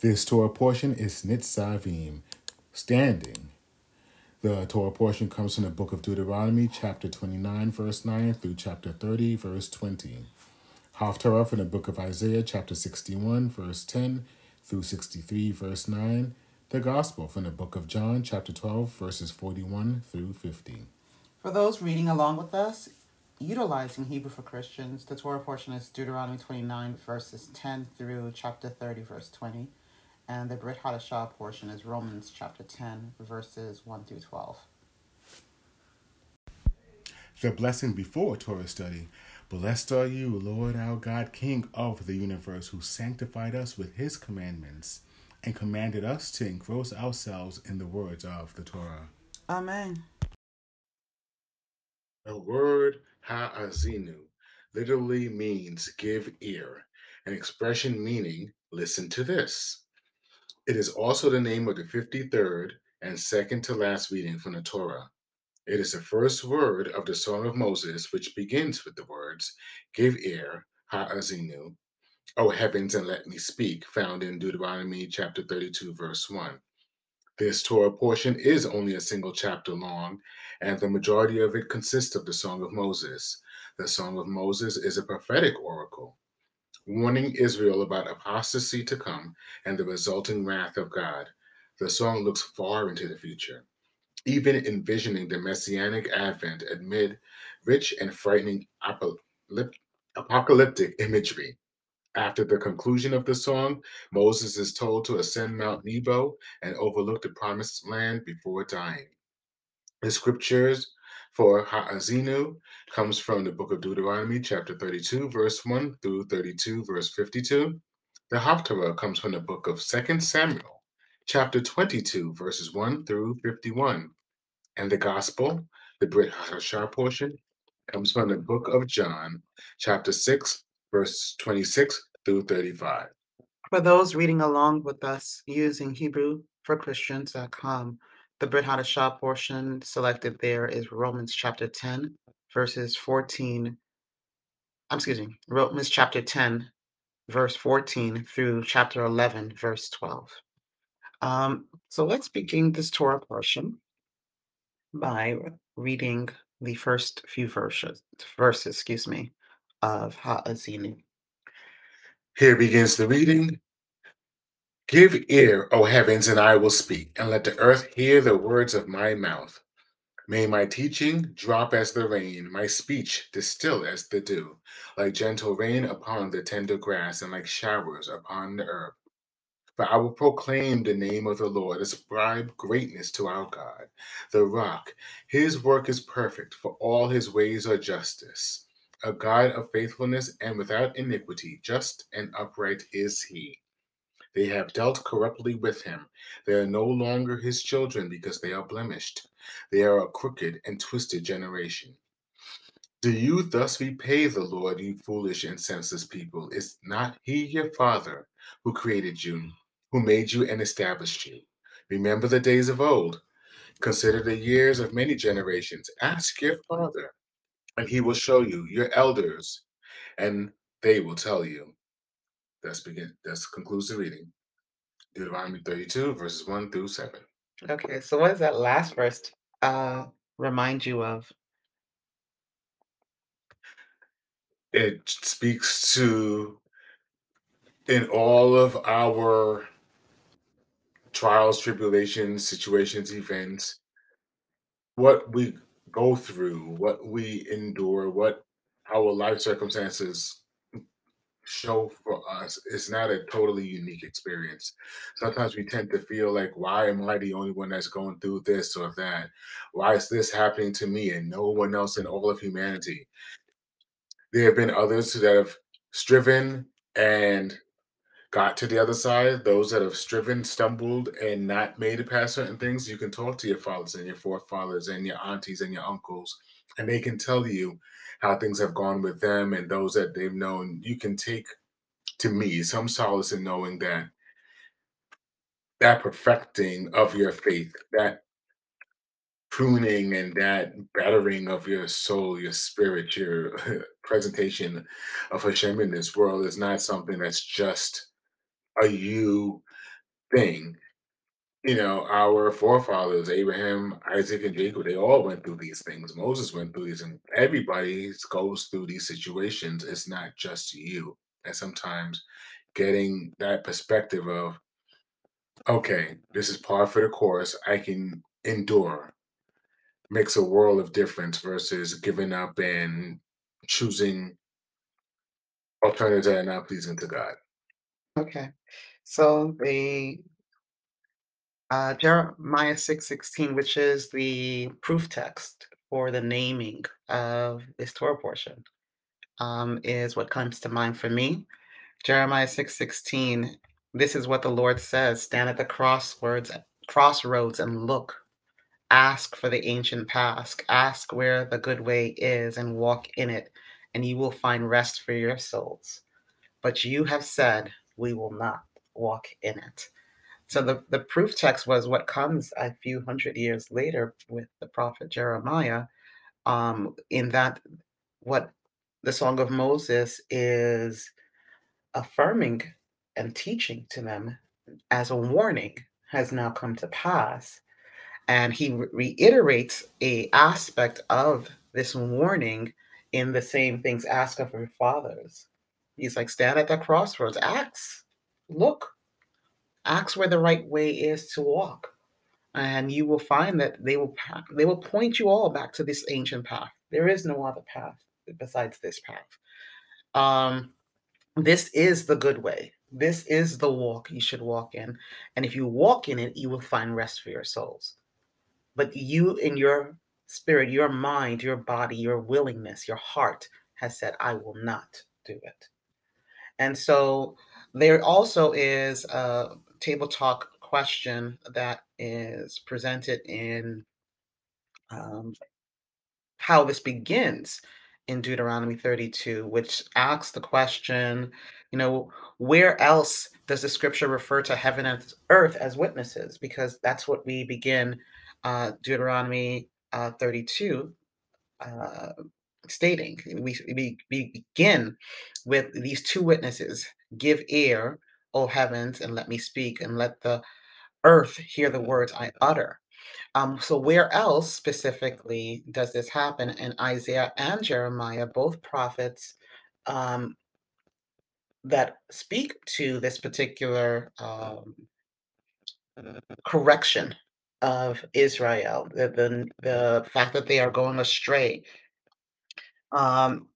This Torah portion is Nitzavim, standing. The Torah portion comes from the book of Deuteronomy, chapter 29, verse 9 through chapter 30, verse 20. Haftarah from the book of Isaiah, chapter 61, verse 10 through 63, verse 9. The Gospel from the book of John, chapter 12, verses 41 through 50. For those reading along with us, utilizing Hebrew for Christians, the Torah portion is Deuteronomy 29, verses 10 through chapter 30, verse 20 and the Brit Hadashah portion is Romans chapter 10, verses 1 through 12. The blessing before Torah study. Blessed are you, Lord our God, King of the universe, who sanctified us with his commandments and commanded us to engross ourselves in the words of the Torah. Amen. The word ha'azinu literally means give ear, an expression meaning listen to this. It is also the name of the 53rd and second to last reading from the Torah. It is the first word of the Song of Moses, which begins with the words, Give ear, Ha'azinu, O heavens, and let me speak, found in Deuteronomy chapter 32, verse 1. This Torah portion is only a single chapter long, and the majority of it consists of the Song of Moses. The Song of Moses is a prophetic oracle warning Israel about apostasy to come and the resulting wrath of God. The song looks far into the future, even envisioning the messianic advent amid rich and frightening apocalyptic imagery. After the conclusion of the song, Moses is told to ascend Mount Nebo and overlook the promised land before dying. The scriptures for Ha'azinu comes from the book of Deuteronomy, chapter 32, verse 1 through 32, verse 52. The Haftarah comes from the book of 2 Samuel, chapter 22, verses 1 through 51. And the Gospel, the Brit Hadashah portion, comes from the book of John, chapter 6, verse 26 through 35. For those reading along with us using Hebrew for Christians.com, the Brit Hadashah portion selected there is Romans chapter 10, verses 14. I'm excuse me, Romans chapter 10, verse 14 through chapter 11, verse 12. Um, so let's begin this Torah portion by reading the first few verses, verses, excuse me, of Ha'azinu. Here begins the reading. Give ear, O heavens, and I will speak, and let the earth hear the words of my mouth. May my teaching drop as the rain, my speech distill as the dew, like gentle rain upon the tender grass, and like showers upon the earth. For I will proclaim the name of the Lord, ascribe greatness to our God, the rock. His work is perfect, for all his ways are justice. A God of faithfulness and without iniquity, just and upright is he. They have dealt corruptly with him. They are no longer his children because they are blemished. They are a crooked and twisted generation. Do you thus repay the Lord, you foolish and senseless people? Is not he your father who created you, who made you and established you? Remember the days of old. Consider the years of many generations. Ask your father, and he will show you your elders, and they will tell you. That's begin. That's concludes the reading. Deuteronomy 32, verses 1 through 7. Okay, so what does that last verse uh remind you of? It speaks to in all of our trials, tribulations, situations, events, what we go through, what we endure, what our life circumstances show for us it's not a totally unique experience. Sometimes we tend to feel like, why am I the only one that's going through this or that? Why is this happening to me and no one else in all of humanity? There have been others that have striven and got to the other side. Those that have striven, stumbled, and not made it past certain things, you can talk to your fathers and your forefathers and your aunties and your uncles, and they can tell you how things have gone with them and those that they've known, you can take to me some solace in knowing that that perfecting of your faith, that pruning and that bettering of your soul, your spirit, your presentation of Hashem in this world is not something that's just a you thing. You know, our forefathers, Abraham, Isaac, and Jacob, they all went through these things. Moses went through these, and everybody goes through these situations. It's not just you. And sometimes getting that perspective of, okay, this is par for the course, I can endure, makes a world of difference versus giving up and choosing alternatives that are not pleasing to God. Okay. So the uh, Jeremiah 6:16, which is the proof text for the naming of this Torah portion, um, is what comes to mind for me. Jeremiah 6:16, this is what the Lord says: Stand at the crosswords, crossroads and look. Ask for the ancient past. Ask where the good way is and walk in it, and you will find rest for your souls. But you have said, We will not walk in it. So the, the proof text was what comes a few hundred years later with the prophet Jeremiah, um, in that what the Song of Moses is affirming and teaching to them as a warning has now come to pass. And he reiterates a aspect of this warning in the same things ask of your fathers. He's like, stand at the crossroads, ask, look, ask where the right way is to walk. And you will find that they will they will point you all back to this ancient path. There is no other path besides this path. Um, this is the good way. This is the walk you should walk in. And if you walk in it, you will find rest for your souls. But you, in your spirit, your mind, your body, your willingness, your heart has said, I will not do it. And so there also is a table talk question that is presented in um, how this begins in Deuteronomy 32, which asks the question, you know, where else does the scripture refer to heaven and earth as witnesses? Because that's what we begin uh, Deuteronomy uh, 32 uh, stating. We, we, begin with these two witnesses Give ear, O heavens, and let me speak, and let the earth hear the words I utter. Um, so, where else specifically does this happen? And Isaiah and Jeremiah, both prophets um, that speak to this particular um, correction of Israel, the, the, the fact that they are going astray. Um,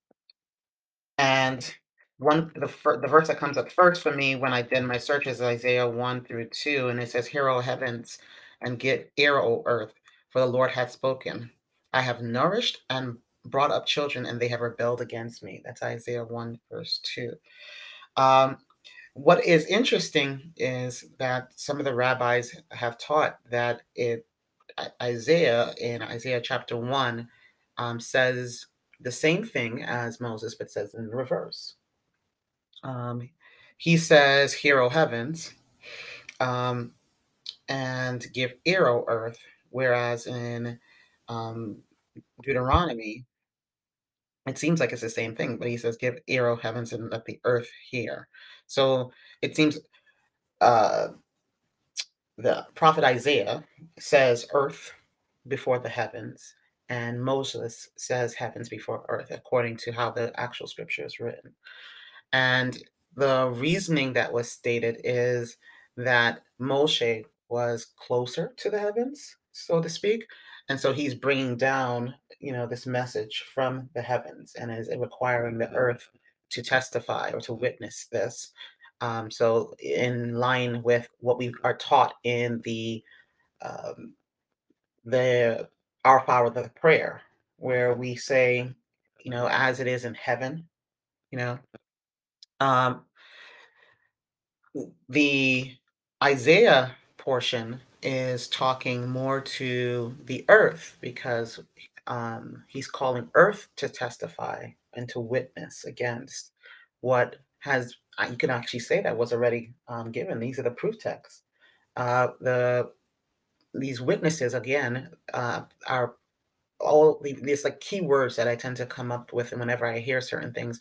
and one the fir- the verse that comes up first for me when I did my search is Isaiah 1 through 2, and it says, Hear, O heavens, and get ear, O earth, for the Lord hath spoken. I have nourished and brought up children, and they have rebelled against me. That's Isaiah 1, verse 2. Um, what is interesting is that some of the rabbis have taught that it Isaiah in Isaiah chapter 1 um, says the same thing as Moses, but says in reverse. Um, he says, Hero heavens, um, and give ear, O earth, whereas in um, Deuteronomy, it seems like it's the same thing, but he says, Give ear, O heavens, and let the earth hear. So it seems uh, the prophet Isaiah says earth before the heavens, and Moses says heavens before earth, according to how the actual scripture is written. And the reasoning that was stated is that Moshe was closer to the heavens, so to speak. And so he's bringing down, you know, this message from the heavens and is requiring the earth to testify or to witness this. Um, so, in line with what we are taught in the um, the Our Father, the prayer, where we say, you know, as it is in heaven, you know, um, the Isaiah portion is talking more to the earth because um, he's calling earth to testify and to witness against what has uh, you can actually say that was already um, given. These are the proof texts. Uh, the these witnesses again uh, are all these like keywords that I tend to come up with whenever I hear certain things.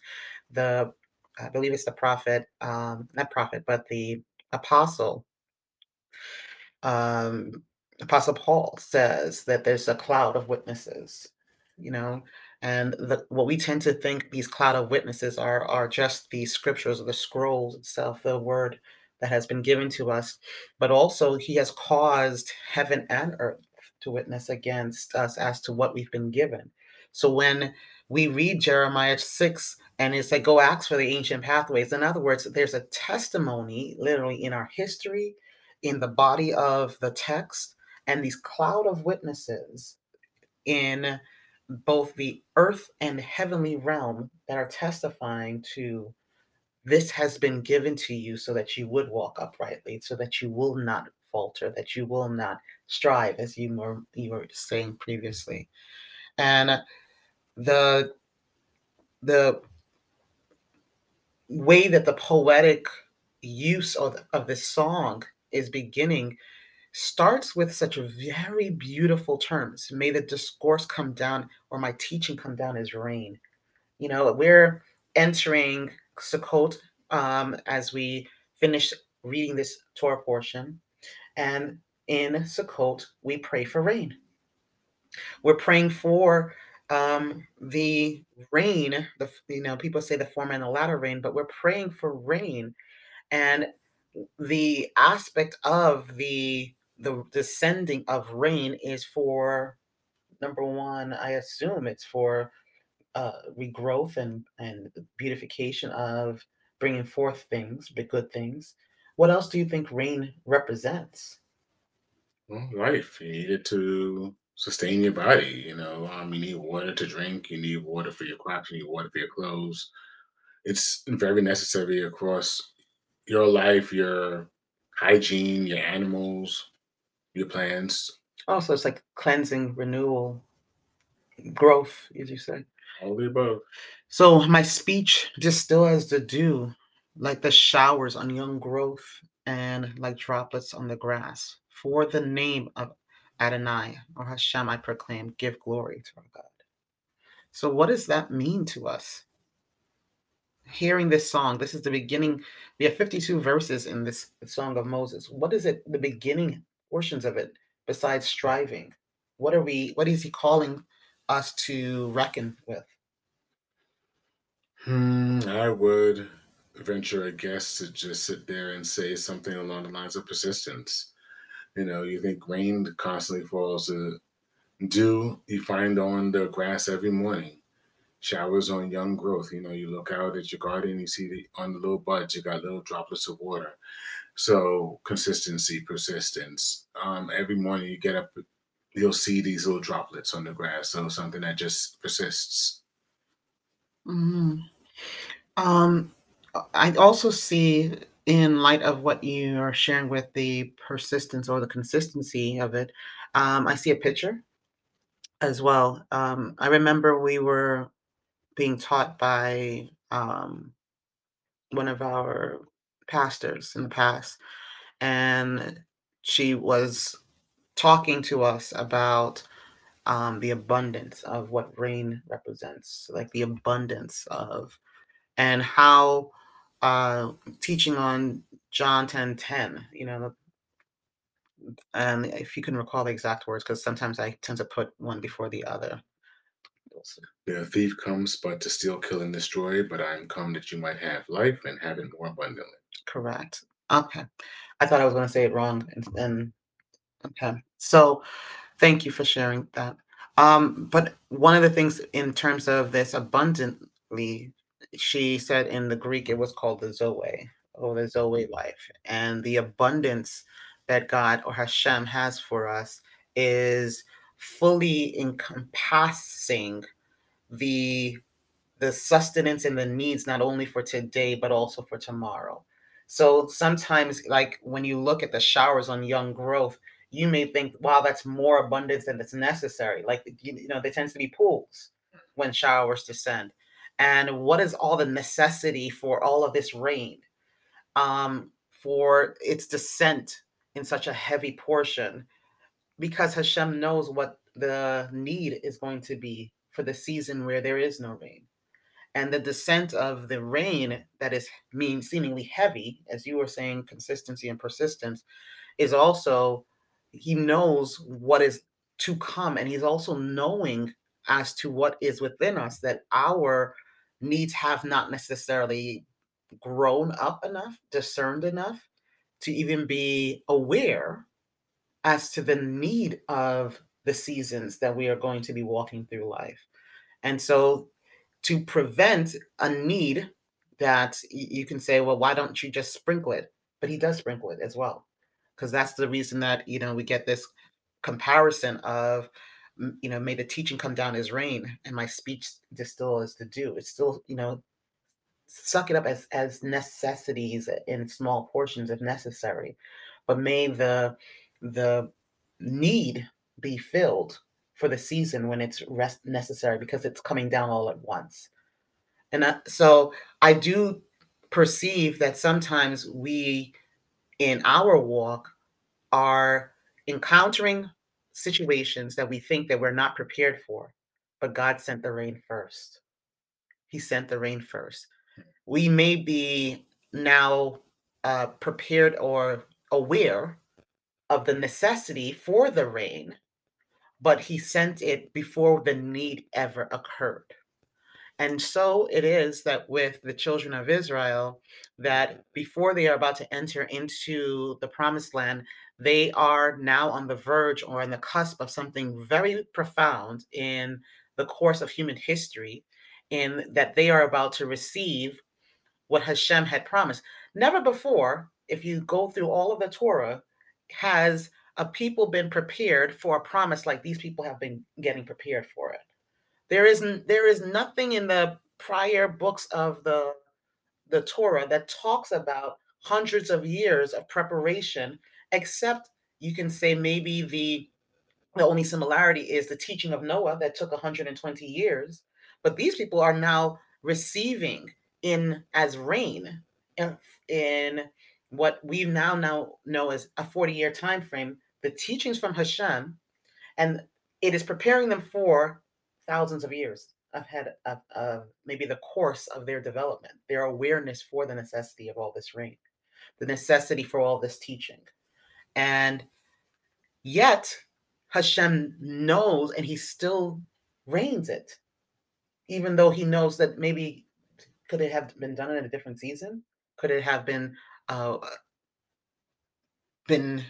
The I believe it's the prophet, um, not prophet, but the apostle Um, Apostle Paul says that there's a cloud of witnesses, you know, and the, what we tend to think these cloud of witnesses are are just the scriptures or the scrolls itself, the word that has been given to us, but also he has caused heaven and earth to witness against us as to what we've been given. So when we read Jeremiah 6 and it's like, go ask for the ancient pathways. In other words, there's a testimony literally in our history, in the body of the text, and these cloud of witnesses in both the earth and heavenly realm that are testifying to this has been given to you so that you would walk uprightly, so that you will not falter, that you will not strive, as you were you were saying previously. And the the way that the poetic use of, of this song is beginning starts with such very beautiful terms. May the discourse come down, or my teaching come down as rain. You know, we're entering Sukkot um, as we finish reading this Torah portion, and in Sukkot we pray for rain. We're praying for um, the rain. The you know people say the former and the latter rain, but we're praying for rain, and the aspect of the the descending of rain is for number one. I assume it's for uh, regrowth and and beautification of bringing forth things, the good things. What else do you think rain represents? Well, life. You need it to sustain your body. You know, um, you need water to drink. You need water for your crops. You need water for your clothes. It's very necessary across your life, your hygiene, your animals, your plants. Also, it's like cleansing, renewal, growth, as you say. All the above. So my speech just still has the dew, like the showers on young growth and like droplets on the grass. For the name of Adonai or Hashem, I proclaim, give glory to our God. So, what does that mean to us? Hearing this song, this is the beginning. We have 52 verses in this song of Moses. What is it, the beginning portions of it, besides striving? What are we, what is he calling us to reckon with? Hmm, I would venture a guess to just sit there and say something along the lines of persistence. You know, you think rain constantly falls. Uh, dew you find on the grass every morning. Showers on young growth. You know, you look out at your garden, you see the, on the little buds, you got little droplets of water. So consistency, persistence. Um, every morning you get up, you'll see these little droplets on the grass. So something that just persists. hmm Um, I also see, in light of what you are sharing with the persistence or the consistency of it, um, I see a picture as well. Um, I remember we were being taught by um, one of our pastors in the past, and she was talking to us about um, the abundance of what rain represents, like the abundance of, and how uh, teaching on John 10 10, you know, and if you can recall the exact words, because sometimes I tend to put one before the other. See. The thief comes but to steal, kill, and destroy, but I am come that you might have life and have it more abundantly. Correct. Okay. I thought I was going to say it wrong. And, and okay. So thank you for sharing that. Um, but one of the things in terms of this abundantly, she said in the Greek it was called the Zoe or the Zoe mm. life. And the abundance that God or Hashem has for us is fully encompassing the the sustenance and the needs not only for today but also for tomorrow. So sometimes like when you look at the showers on young growth, you may think, wow, that's more abundance than it's necessary. Like you, you know, there tends to be pools when showers descend. And what is all the necessity for all of this rain? Um, for its descent in such a heavy portion because Hashem knows what the need is going to be for the season where there is no rain. and the descent of the rain that is mean seemingly heavy, as you were saying, consistency and persistence, is also he knows what is to come, and he's also knowing as to what is within us that our needs have not necessarily grown up enough, discerned enough to even be aware as to the need of the seasons that we are going to be walking through life. And so to prevent a need that you can say, well, why don't you just sprinkle it? But he does sprinkle it as well. Because that's the reason that, you know, we get this comparison of, you know, may the teaching come down as rain and my speech distill as the dew. It's still, you know, suck it up as as necessities in small portions if necessary. But may the the need be filled for the season when it's rest necessary because it's coming down all at once. And uh, so I do perceive that sometimes we in our walk are encountering situations that we think that we're not prepared for, but God sent the rain first. He sent the rain first. We may be now uh, prepared or aware of the necessity for the rain, but he sent it before the need ever occurred. And so it is that with the children of Israel, that before they are about to enter into the promised land, they are now on the verge or on the cusp of something very profound in the course of human history, in that they are about to receive what Hashem had promised. Never before, if you go through all of the Torah, has a people been prepared for a promise like these people have been getting prepared for it. There isn't there is nothing in the prior books of the the Torah that talks about hundreds of years of preparation, except you can say maybe the the only similarity is the teaching of Noah that took 120 years. But these people are now receiving in as rain in, in what we now know, know as a 40 year time frame the teachings from Hashem, and it is preparing them for thousands of years ahead of, of maybe the course of their development, their awareness for the necessity of all this rain, the necessity for all this teaching. And yet, Hashem knows and he still reigns it, even though he knows that maybe could it have been done in a different season? Could it have been uh, been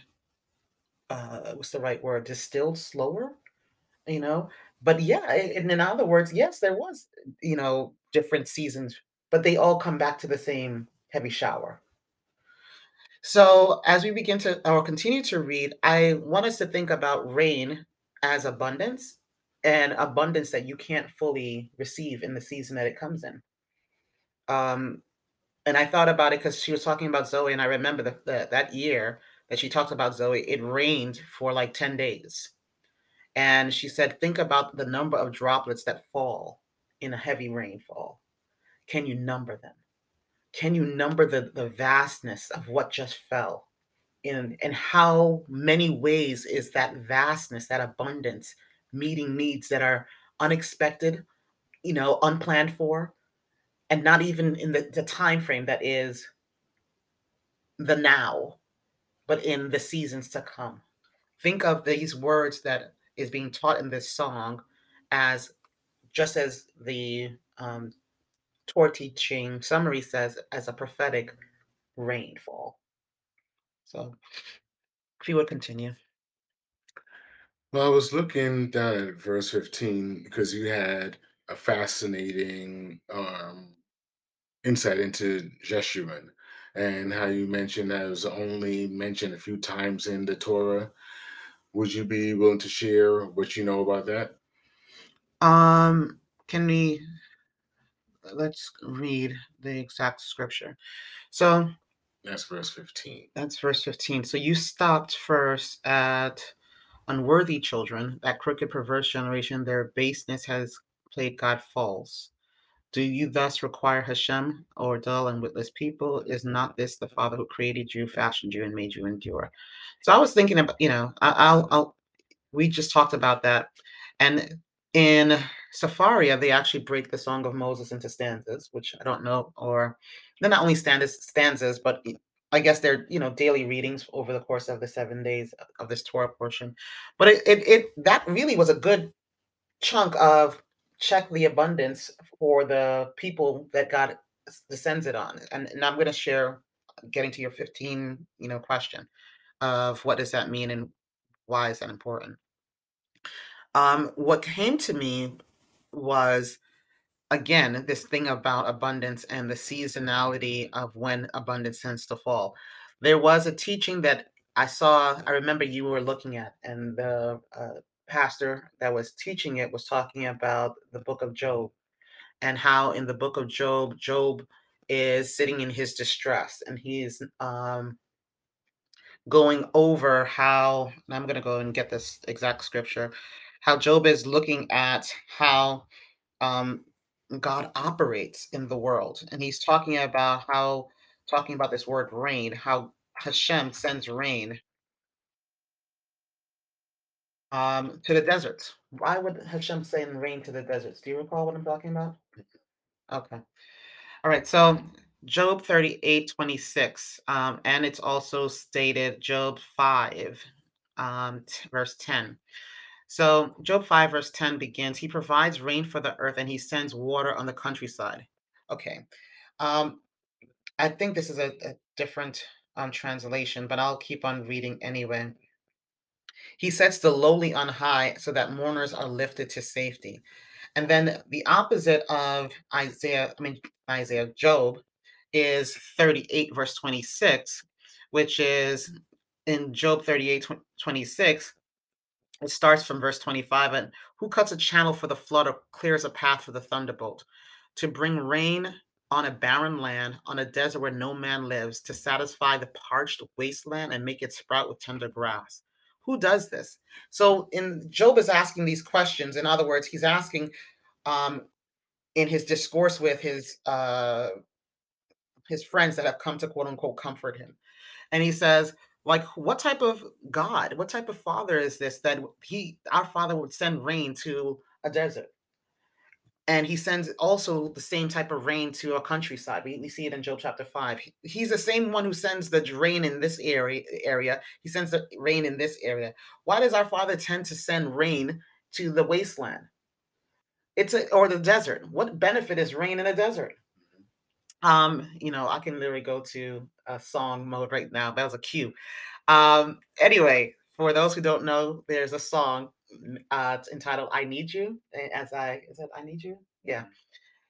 uh, what's the right word? Distilled slower, you know. But yeah, and in other words, yes, there was, you know, different seasons, but they all come back to the same heavy shower. So as we begin to or continue to read, I want us to think about rain as abundance and abundance that you can't fully receive in the season that it comes in. Um, and I thought about it because she was talking about Zoe, and I remember the, the, that year that she talked about Zoe, it rained for like 10 days. And she said, think about the number of droplets that fall in a heavy rainfall. Can you number them? Can you number the, the vastness of what just fell? In, and how many ways is that vastness, that abundance, meeting needs that are unexpected, you know, unplanned for, and not even in the, the time frame that is the now, but in the seasons to come. Think of these words that is being taught in this song as just as the um, Torah teaching summary says, as a prophetic rainfall. So, if you would continue. Well, I was looking down at verse 15 because you had a fascinating um, insight into Jeshurun and how you mentioned that it was only mentioned a few times in the Torah. Would you be willing to share what you know about that? Um, can we let's read the exact scripture. So that's verse 15. That's verse 15. So you stopped first at unworthy children, that crooked, perverse generation, their baseness has played God false. Do you thus require Hashem or dull and witless people? Is not this the Father who created you, fashioned you, and made you endure? So I was thinking about, you know, I, will I'll, we just talked about that, and In Sefaria, they actually break the Song of Moses into stanzas, which I don't know, or they're not only stanzas, stanzas, but I guess they're you know daily readings over the course of the seven days of this Torah portion. But it it, it that really was a good chunk of check the abundance for the people that God descends it on. And, and I'm going to share, getting to your 15, you know, question of what does that mean and why is that important. Um, what came to me was again this thing about abundance and the seasonality of when abundance tends to fall. There was a teaching that I saw. I remember you were looking at, and the uh, pastor that was teaching it was talking about the book of Job and how in the book of Job, Job is sitting in his distress and he's um, going over how, and I'm going to go and get this exact scripture, how Job is looking at how um, God operates in the world. And he's talking about how, talking about this word rain, how Hashem sends rain um, to the deserts. Why would Hashem send rain to the deserts? Do you recall what I'm talking about? Okay. All right. So Job 38, 26. Um, and it's also stated Job 5, um, t- verse 10. So Job 5, verse 10 begins He provides rain for the earth and he sends water on the countryside. Okay. Um, I think this is a, a different um, translation, but I'll keep on reading anyway. He sets the lowly on high so that mourners are lifted to safety. And then the opposite of Isaiah, I mean, Isaiah, Job, is 38, verse 26, which is in Job 38, 26. It starts from verse 25. And who cuts a channel for the flood or clears a path for the thunderbolt? To bring rain on a barren land, on a desert where no man lives, to satisfy the parched wasteland and make it sprout with tender grass. Who does this? So in Job is asking these questions. In other words, he's asking um, in his discourse with his uh, his friends that have come to quote unquote comfort him, and he says, like, what type of God, what type of father is this that he, our father, would send rain to a desert? and he sends also the same type of rain to a countryside. We, we see it in Job chapter five. He, he's the same one who sends the rain in this area. Area he sends the rain in this area. Why does our Father tend to send rain to the wasteland? It's a or the desert. What benefit is rain in a desert? Um, you know, I can literally go to a song mode right now. That was a cue. Um, anyway, for those who don't know, there's a song uh, it's entitled "I Need You." As I is it "I Need You"? Yeah.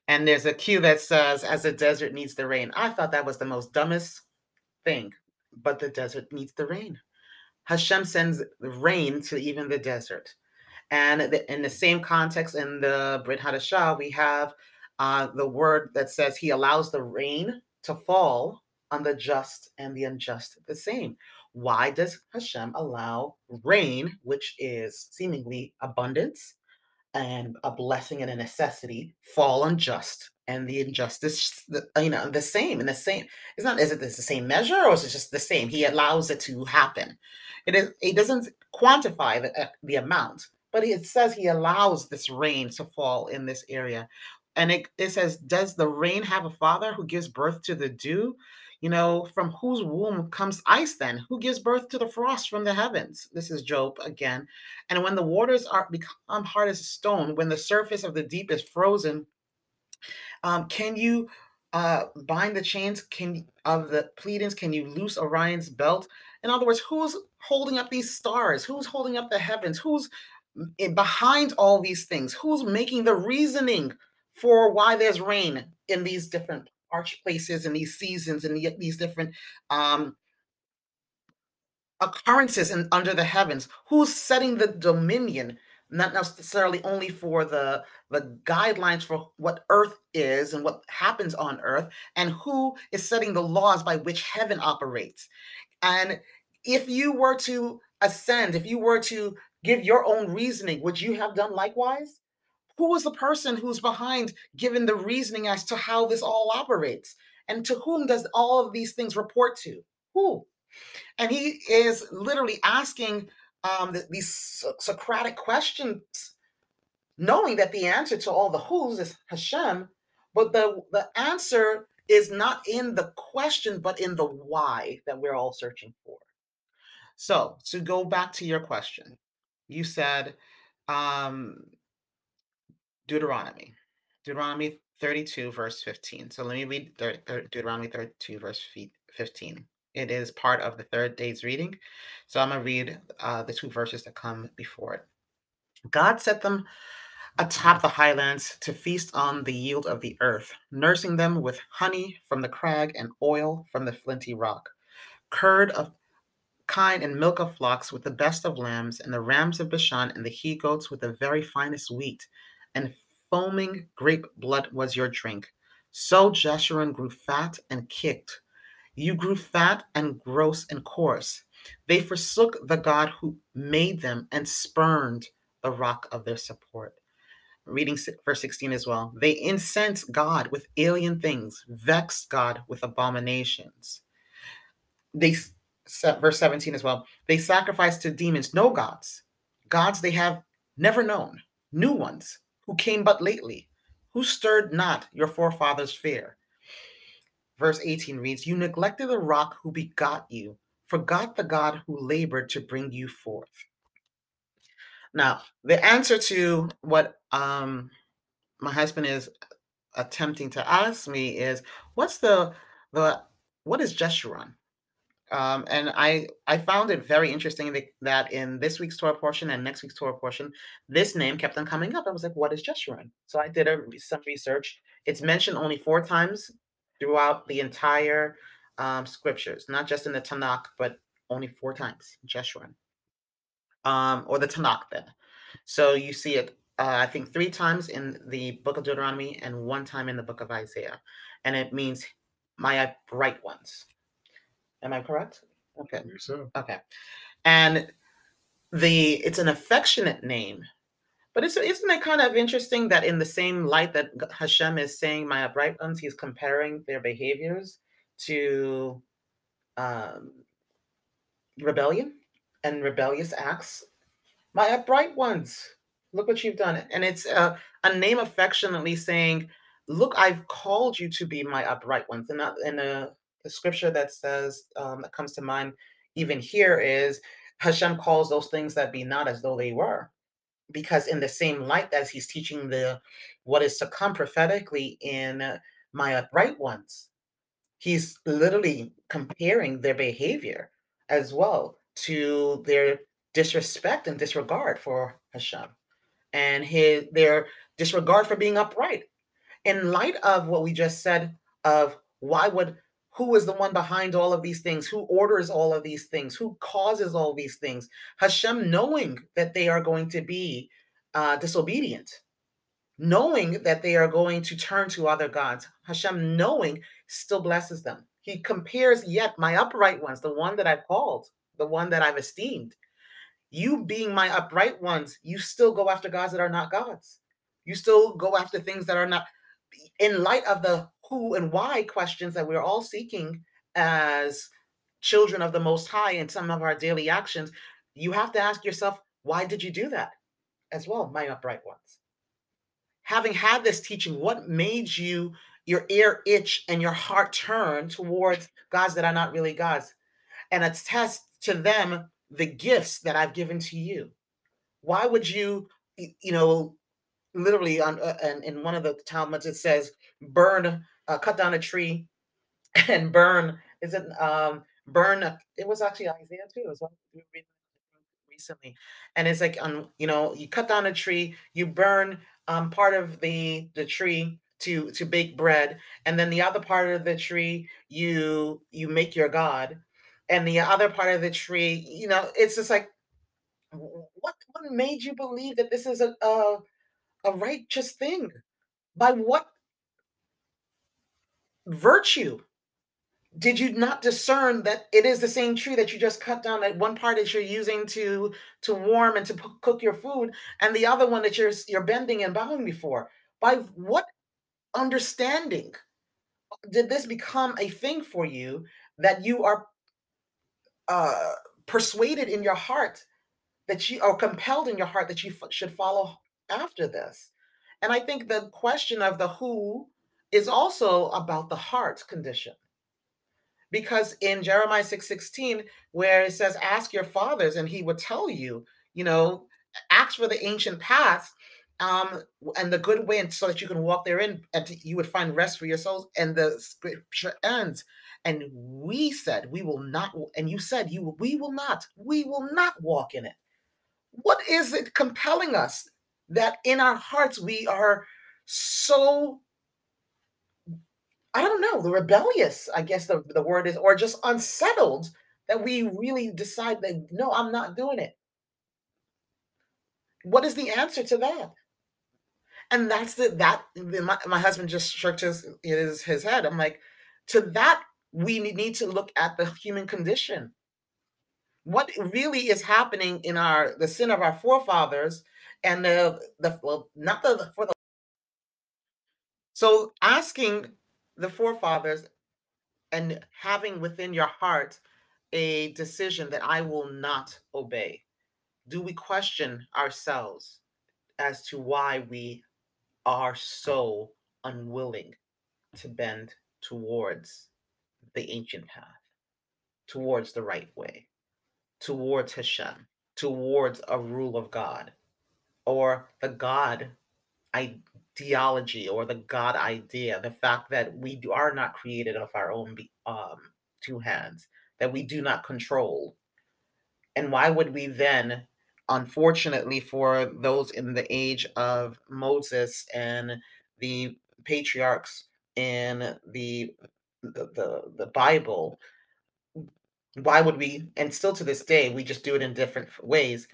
And there's a cue that says, "As the desert needs the rain." I thought that was the most dumbest thing, but the desert needs the rain. Hashem sends rain to even the desert. And in the same context, in the Brit Hadashah, we have uh, the word that says he allows the rain to fall on the just and the unjust the same. Why does Hashem allow rain, which is seemingly abundance and a blessing and a necessity, fall on just and the injustice, you know, the same and the same? It's not, is it the same measure or is it just the same? He allows it to happen. It is, it doesn't quantify the, uh, the amount, but it says he allows this rain to fall in this area. And it, it says, Does the rain have a father who gives birth to the dew? You know, from whose womb comes ice then? Who gives birth to the frost from the heavens? This is Job again. And when the waters are become hard as stone, when the surface of the deep is frozen, um, can you uh, bind the chains can of the Pleiades? Can you loose Orion's belt? In other words, who's holding up these stars? Who's holding up the heavens? Who's behind all these things? Who's making the reasoning for why there's rain in these different arch places and these seasons and these different um, occurrences in, under the heavens. Who's setting the dominion? Not necessarily only for the the guidelines for what Earth is and what happens on Earth, and who is setting the laws by which heaven operates. And if you were to ascend, if you were to give your own reasoning, would you have done likewise? Who is the person who's behind giving the reasoning as to how this all operates? And to whom does all of these things report to? Who? And he is literally asking um, these Socratic questions knowing that the answer to all the who's is Hashem, but the, the answer is not in the question, but in the why that we're all searching for. So, to go back to your question, you said um, Deuteronomy, Deuteronomy 32, verse 15. So, let me read Deuteronomy 32, verse 15. It is part of the third day's reading. So, I'm going to read uh, the two verses that come before it. God set them atop the highlands to feast on the yield of the earth, nursing them with honey from the crag and oil from the flinty rock, curd of kine and milk of flocks with the best of lambs, and the rams of Bashan and the he goats with the very finest wheat, and foaming grape blood was your drink. So Jeshurun grew fat and kicked. You grew fat and gross and coarse. They forsook the God who made them and spurned the rock of their support reading verse 16 as well. They incense God with alien things, vex God with abominations. They verse 17 as well. They sacrifice to demons, no gods, gods they have never known, new ones who came but lately, who stirred not your forefathers' fear. Verse 18 reads, You neglected the rock who begot you, forgot the God who labored to bring you forth. Now, the answer to what um, my husband is attempting to ask me is, what's the the what is Jeshurun? Um, and I I found it very interesting that in this week's Torah portion and next week's Torah portion, this name kept on coming up. I was like, what is Jeshurun? So I did a, some research. It's mentioned only four times throughout the entire um, scriptures, not just in the Tanakh, but only four times. Jeshurun um, or the Tanakh then. So you see it, uh, I think, three times in the book of Deuteronomy and one time in the book of Isaiah. And it means my bright ones. Am I correct? Okay. So. Okay. And the it's an affectionate name, but it's, isn't it kind of interesting that in the same light that Hashem is saying my upright ones, he's comparing their behaviors to um, rebellion? and rebellious acts. My upright ones, look what you've done. And it's a, a name affectionately saying, Look, I've called you to be my upright ones. And, not, and a, the scripture that says, um, that comes to mind even here is Hashem calls those things that be not as though they were. Because in the same light as he's teaching the what is to come prophetically in my upright ones, he's literally comparing their behavior as well to their disrespect and disregard for Hashem and his their disregard for being upright. In light of what we just said of why would who is the one behind all of these things? Who orders all of these things? Who causes all these things? Hashem, knowing that they are going to be uh, disobedient, knowing that they are going to turn to other gods, Hashem, knowing, still blesses them. He compares yet my upright ones, the one that I've called, the one that I've esteemed. You being my upright ones, you still go after gods that are not gods. You still go after things that are not in light of the who and why questions that we're all seeking as children of the most high in some of our daily actions. You have to ask yourself, why did you do that as well, my upright ones? Having had this teaching, what made you your ear itch and your heart turn towards gods that are not really gods? And attest to them the gifts that I've given to you. Why would you, you know, literally on uh, in one of the Talmuds it says burn, uh, cut down a tree, and burn. Is it um burn? It was actually Isaiah too. It was recently, and it's like on you know you cut down a tree, you burn um part of the the tree to to bake bread and then the other part of the tree you you make your god and the other part of the tree, you know, it's just like, what what made you believe that this is a a, a righteous thing? By what virtue did you not discern that it is the same tree that you just cut down that one part that you're using to to warm and to p- cook your food and the other one that you're you're bending and bowing before by what understanding did this become a thing for you that you are uh, persuaded in your heart that you are compelled in your heart that you f- should follow after this. And I think the question of the who is also about the heart condition. Because in Jeremiah 6:16, where it says, Ask your fathers, and he would tell you, you know, ask for the ancient paths um, and the good way, and so that you can walk therein, and you would find rest for your souls. And the scripture ends, and we said, We will not, and you said, You we will not, we will not walk in it. What is it compelling us that in our hearts we are so I don't know, the rebellious, I guess the, the word is, or just unsettled that we mm. really decide that no, I'm not doing it. What is the answer to that? And that's the that my, my husband just shook his, his his head. I'm like, to that we need to look at the human condition. What really is happening in our the sin of our forefathers and the the well, not the for the so asking the forefathers and having within your heart a decision that I will not obey. Do we question ourselves as to why we are so unwilling to bend towards the ancient path, towards the right way, towards Hashem, towards a rule of God, or the God ideology or the God idea, the fact that we do, are not created of our own um, two hands, that we do not control. And why would we then, unfortunately, for those in the age of Moses and the patriarchs in the the, the, the Bible, why would we, and still to this day, we just do it in different ways,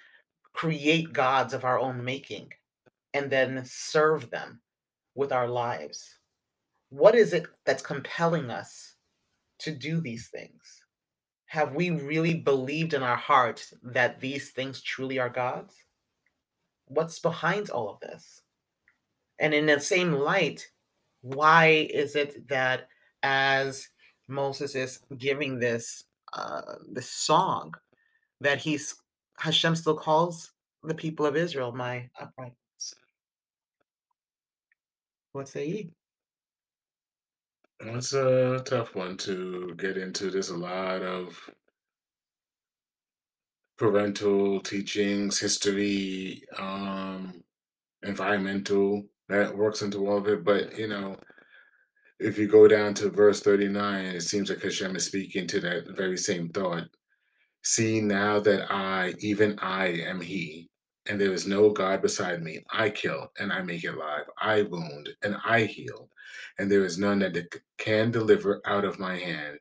create gods of our own making and then serve them with our lives? What is it that's compelling us to do these things? Have we really believed in our hearts that these things truly are God's? What's behind all of this? And in the same light, why is it that as Moses is giving this uh, this song, that he's Hashem still calls the people of Israel my upright what say ye? It's a tough one to get into. There's a lot of parental teachings, history, um, environmental that works into all of it. But you know, if you go down to verse 39, it seems like Hashem is speaking to that very same thought. See now that I, even I, am He, and there is no God beside me. I kill and I make alive. I wound and I heal, and there is none that can deliver out of my hand.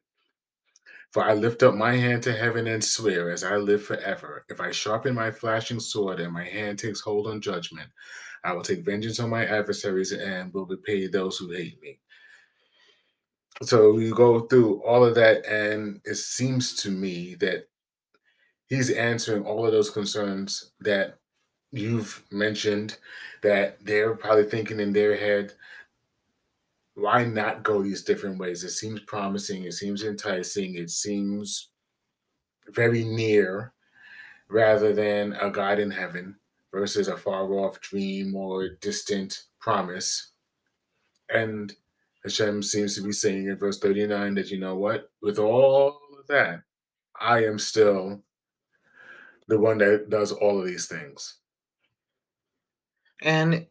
For I lift up my hand to heaven and swear, as I live forever, if I sharpen my flashing sword and my hand takes hold on judgment, I will take vengeance on my adversaries and will repay those who hate me. So you go through all of that, and it seems to me that he's answering all of those concerns that you've mentioned that they're probably thinking in their head, why not go these different ways? It seems promising, it seems enticing, it seems very near rather than a God in heaven versus a far off dream or distant promise. And Hashem seems to be saying in verse 39 that, you know what, with all of that, I am still the one that does all of these things. And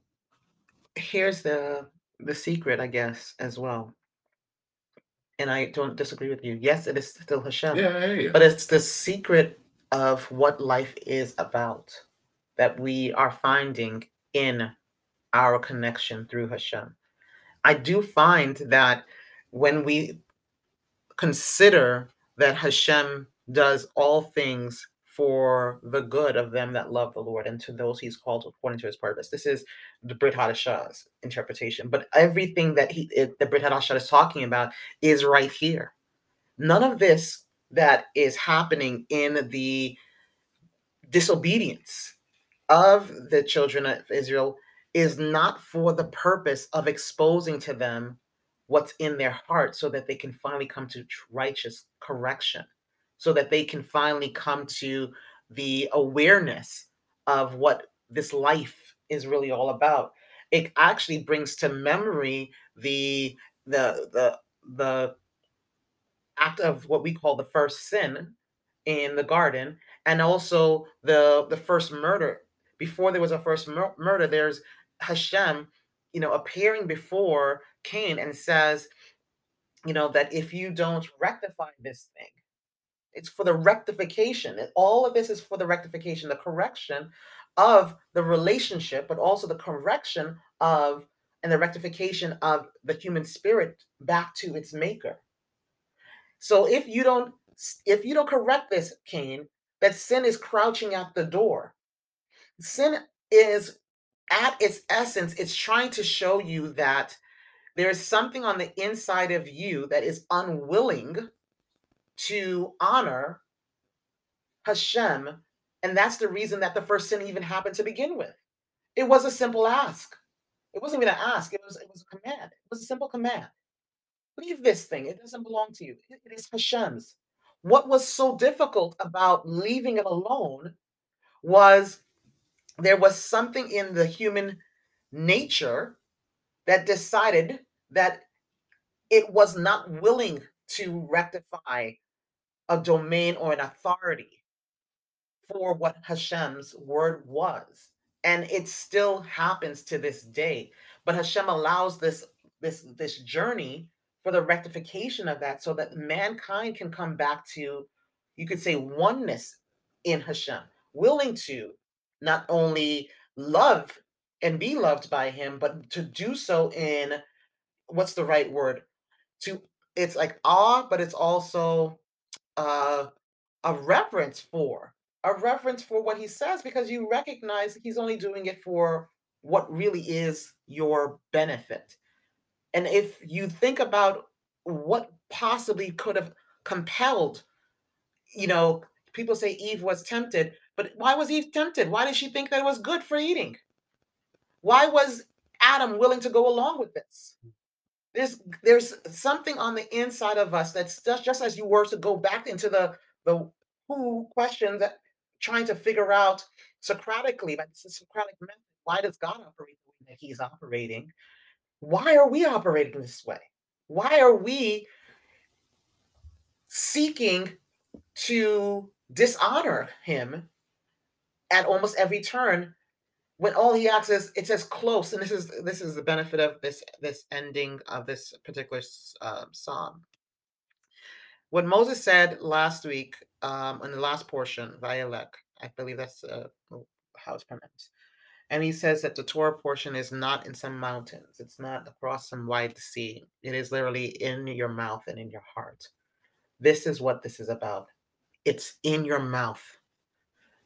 here's the the secret, I guess, as well. And I don't disagree with you. Yes, it is still Hashem. Yeah, hear. But it's the secret of what life is about that we are finding in our connection through Hashem. I do find that when we consider that Hashem does all things for the good of them that love the Lord and to those he's called according to his purpose. This is the Brit Hadashah's interpretation. But everything that he it, the Brit Hadashah is talking about is right here. None of this that is happening in the disobedience of the children of Israel is not for the purpose of exposing to them what's in their heart so that they can finally come to righteous correction so that they can finally come to the awareness of what this life is really all about. It actually brings to memory the the the the act of what we call the first sin in the garden, and also the the first murder. Before there was a first mur- murder, there's Hashem, you know, appearing before Cain and says, you know, that if you don't rectify this thing, it's for the rectification. All of this is for the rectification, the correction of the relationship, but also the correction of and the rectification of the human spirit back to its maker. So if you don't if you don't correct this, Cain, that sin is crouching at the door. Sin is at its essence, it's trying to show you that there is something on the inside of you that is unwilling to honor Hashem. And that's the reason that the first sin even happened to begin with. It was a simple ask. It wasn't even an ask, it was, it was a command. It was a simple command. Leave this thing, it doesn't belong to you. It it is Hashem's. What was so difficult about leaving it alone was there was something in the human nature that decided that it was not willing to rectify a domain or an authority for what Hashem's word was. And it still happens to this day. But Hashem allows this this this journey for the rectification of that so that mankind can come back to you could say oneness in Hashem, willing to not only love and be loved by him, but to do so in what's the right word? To it's like awe, but it's also uh, a reverence for a reverence for what he says because you recognize he's only doing it for what really is your benefit. And if you think about what possibly could have compelled, you know, people say Eve was tempted, but why was Eve tempted? Why did she think that it was good for eating? Why was Adam willing to go along with this? There's there's something on the inside of us that's just, just as you were to go back into the the who question that trying to figure out Socratically, like the Socratic method, why does God operate the way that He's operating? Why are we operating this way? Why are we seeking to dishonor Him at almost every turn when all he asks is it's as close and this is this is the benefit of this this ending of this particular uh, psalm. What moses said last week um in the last portion Vayelech i believe that's uh, how it's pronounced and he says that the torah portion is not in some mountains it's not across some wide sea it is literally in your mouth and in your heart. This is what this is about. It's in your mouth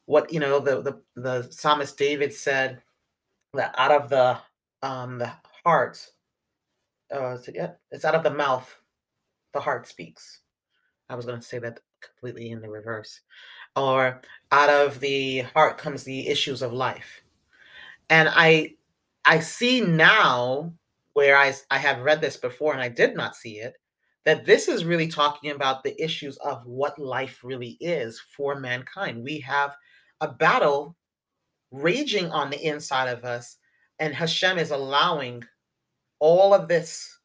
what you know the the, the psalmist david said that out of the um the heart uh so yeah, it's out of the mouth the heart speaks. I was going to say that completely in the reverse. Or out of the heart comes the issues of life. And i i see now where I, I have read this before and i did not see it that this is really talking about the issues of what life really is for mankind. We have a battle raging on the inside of us, and Hashem is allowing all of this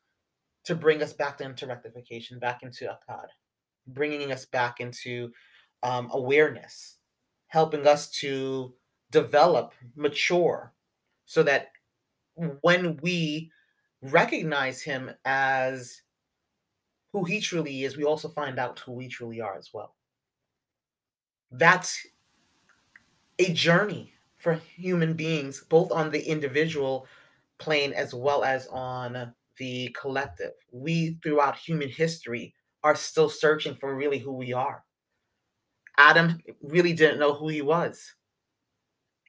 to bring us back into rectification, back into echad, bringing us back into um, awareness, helping us to develop, mature, so that when we recognize Him as who He truly is, we also find out who we truly are as well. That's a journey for human beings, both on the individual plane as well as on the collective. We, throughout human history, are still searching for really who we are. Adam really didn't know who he was.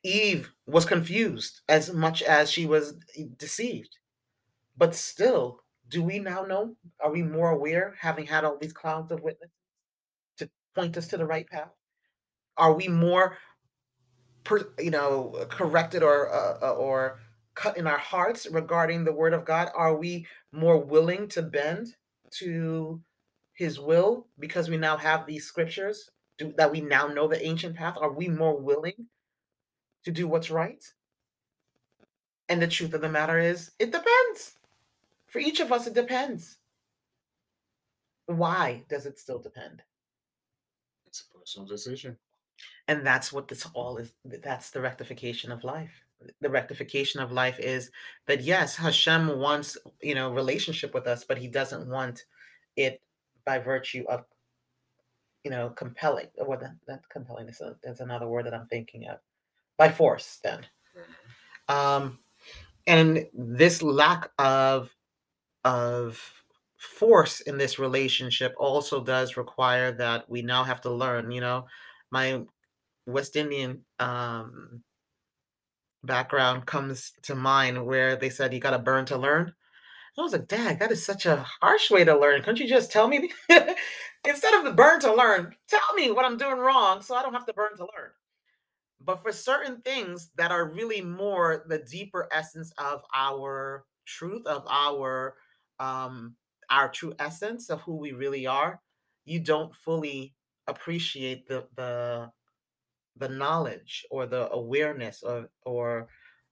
Eve was confused as much as she was deceived. But still, do we now know? Are we more aware, having had all these clouds of witnesses to point us to the right path? Are we more per, you know corrected or uh, uh, or cut in our hearts regarding the word of god are we more willing to bend to his will because we now have these scriptures do, that we now know the ancient path are we more willing to do what's right And the truth of the matter is, it depends. For each of us, it depends. Why does it still depend? It's a personal decision. And that's what this all is. That's the rectification of life. The rectification of life is that yes, Hashem wants, you know, relationship with us, but he doesn't want it by virtue of, you know, compelling. Or that, that compelling is a, that's another word that I'm thinking of. By force, then. Um, and this lack of of force in this relationship also does require that we now have to learn. You know, my West Indian um, background comes to mind where they said you got to burn to learn. I was like, Dad, that is such a harsh way to learn. Couldn't you just tell me instead of the burn to learn, tell me what I'm doing wrong so I don't have to burn to learn. But for certain things that are really more the deeper essence of our truth, of our um our true essence of who we really are, you don't fully appreciate the the the knowledge or the awareness or or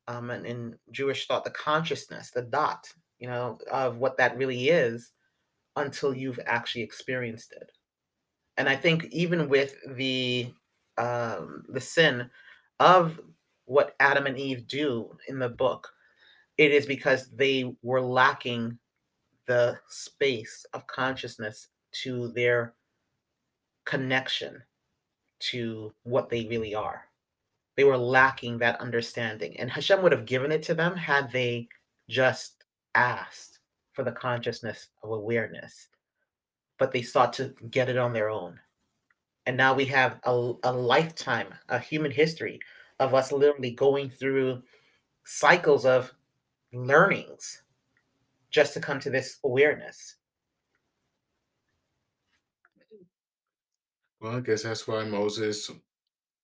um and in Jewish thought, the consciousness, the da'at, you know, of what that really is until you've actually experienced it. And I think even with the um the sin of what Adam and Eve do in the book, it is because they were lacking the space of consciousness to their connection to what they really are. They were lacking that understanding. And Hashem would have given it to them had they just asked for the consciousness of awareness. But they sought to get it on their own. And now we have a, a lifetime, a human history of us literally going through cycles of learnings just to come to this awareness. Well, I guess that's why Moses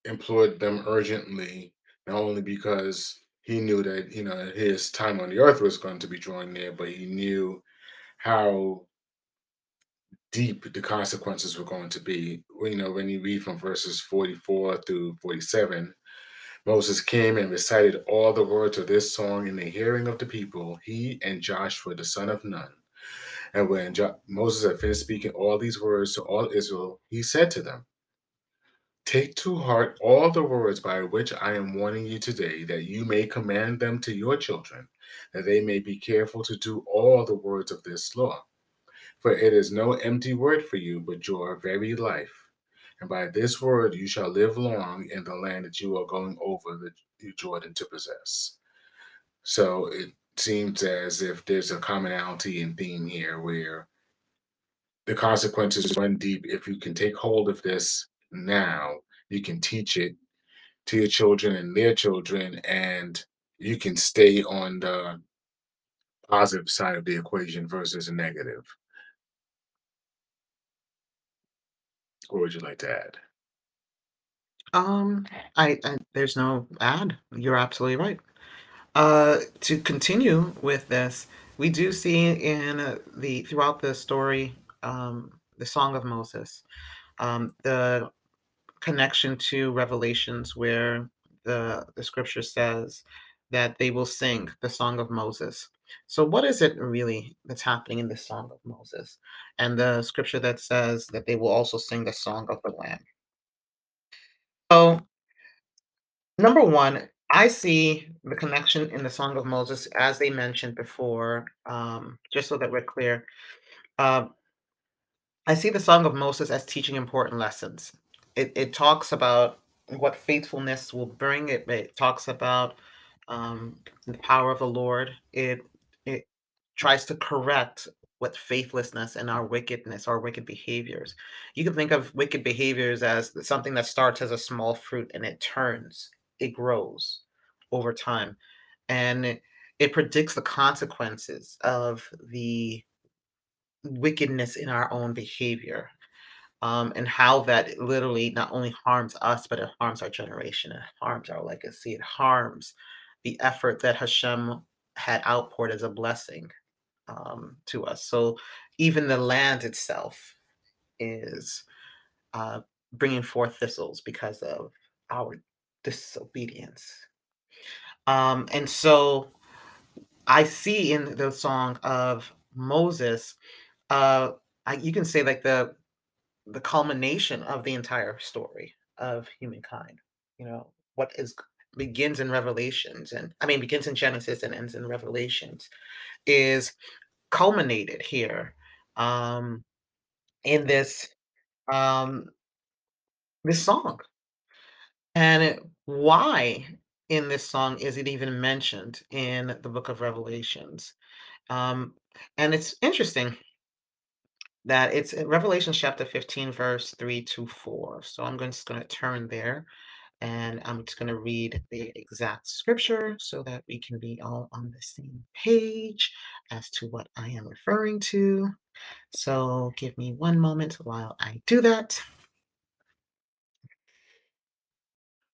implored them urgently, not only because he knew that you know his time on the earth was going to be drawing near, but he knew how deep the consequences were going to be. You know, when you read from verses 44 through 47, Moses came and recited all the words of this song in the hearing of the people, he and Joshua, the son of Nun. And when jo- Moses had finished speaking all these words to all Israel, he said to them, Take to heart all the words by which I am warning you today, that you may command them to your children, that they may be careful to do all the words of this law. For it is no empty word for you, but your very life. And by this word you shall live long in the land that you are going over the Jordan to possess. So it seems as if there's a commonality and theme here where the consequences run deep. If you can take hold of this now, you can teach it to your children and their children, and you can stay on the positive side of the equation versus a negative. What would you like to add? Um, I, I there's no ad. You're absolutely right. Uh, to continue with this, we do see in uh, the throughout the story, um, the Song of Moses, um, the connection to Revelations, where the the scripture says that they will sing the Song of Moses. So, what is it really that's happening in the Song of Moses? And the scripture that says that they will also sing the Song of the Lamb. So, number one, I see the connection in the Song of Moses, as they mentioned before, um, just so that we're clear. Uh, I see the Song of Moses as teaching important lessons. It, it talks about what faithfulness will bring. It, it talks about um, the power of the Lord. It it tries to correct what faithlessness and our wickedness, our wicked behaviors. You can think of wicked behaviors as something that starts as a small fruit and it turns, it grows over time, and it, predicts the consequences of the wickedness in our own behavior um, and how that literally not only harms us, but it harms our generation, it harms our legacy, it harms the effort that Hashem had outpoured as a blessing um, to us. So even the land itself is uh, bringing forth thistles because of our disobedience. Um, and so I see in the song of Moses, uh, I, you can say like the the culmination of the entire story of humankind. You know, what is begins in Revelations and I mean begins in Genesis and ends in Revelations is culminated here um in this um this song. And why in this song is it even mentioned in the book of Revelations? Um and it's interesting that it's in Revelation chapter 15 verse 3 to 4. So I'm just going to turn there and I'm just going to read the exact scripture so that we can be all on the same page as to what I am referring to. So give me one moment while I do that.